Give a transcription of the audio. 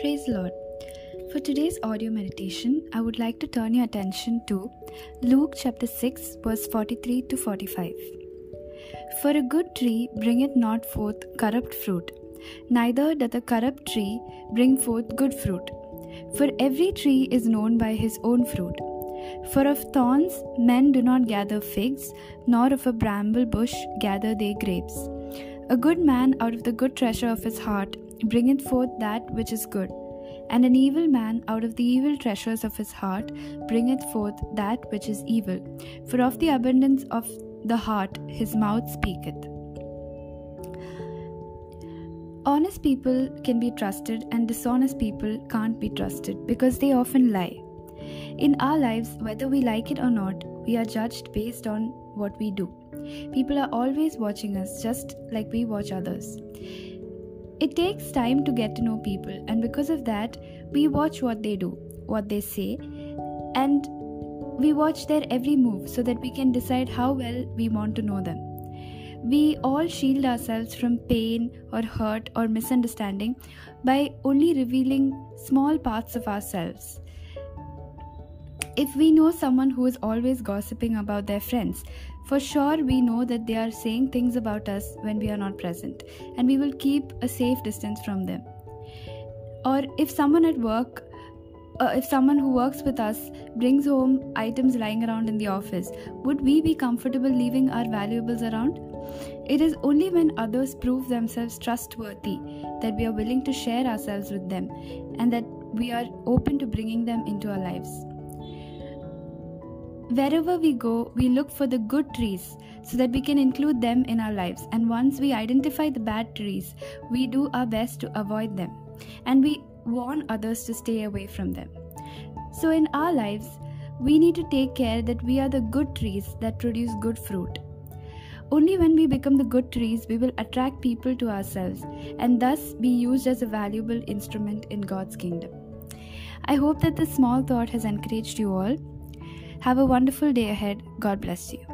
Praise the Lord. For today's audio meditation, I would like to turn your attention to Luke chapter 6, verse 43 to 45. For a good tree bringeth not forth corrupt fruit, neither doth a corrupt tree bring forth good fruit. For every tree is known by his own fruit. For of thorns men do not gather figs, nor of a bramble bush gather they grapes. A good man out of the good treasure of his heart bringeth forth that which is good, and an evil man out of the evil treasures of his heart bringeth forth that which is evil. For of the abundance of the heart his mouth speaketh. Honest people can be trusted, and dishonest people can't be trusted because they often lie. In our lives, whether we like it or not, we are judged based on what we do. People are always watching us just like we watch others. It takes time to get to know people, and because of that, we watch what they do, what they say, and we watch their every move so that we can decide how well we want to know them. We all shield ourselves from pain or hurt or misunderstanding by only revealing small parts of ourselves. If we know someone who is always gossiping about their friends, for sure we know that they are saying things about us when we are not present, and we will keep a safe distance from them. Or if someone at work uh, if someone who works with us brings home items lying around in the office, would we be comfortable leaving our valuables around? It is only when others prove themselves trustworthy that we are willing to share ourselves with them and that we are open to bringing them into our lives. Wherever we go, we look for the good trees so that we can include them in our lives. And once we identify the bad trees, we do our best to avoid them. And we warn others to stay away from them. So, in our lives, we need to take care that we are the good trees that produce good fruit. Only when we become the good trees, we will attract people to ourselves and thus be used as a valuable instrument in God's kingdom. I hope that this small thought has encouraged you all. Have a wonderful day ahead. God bless you.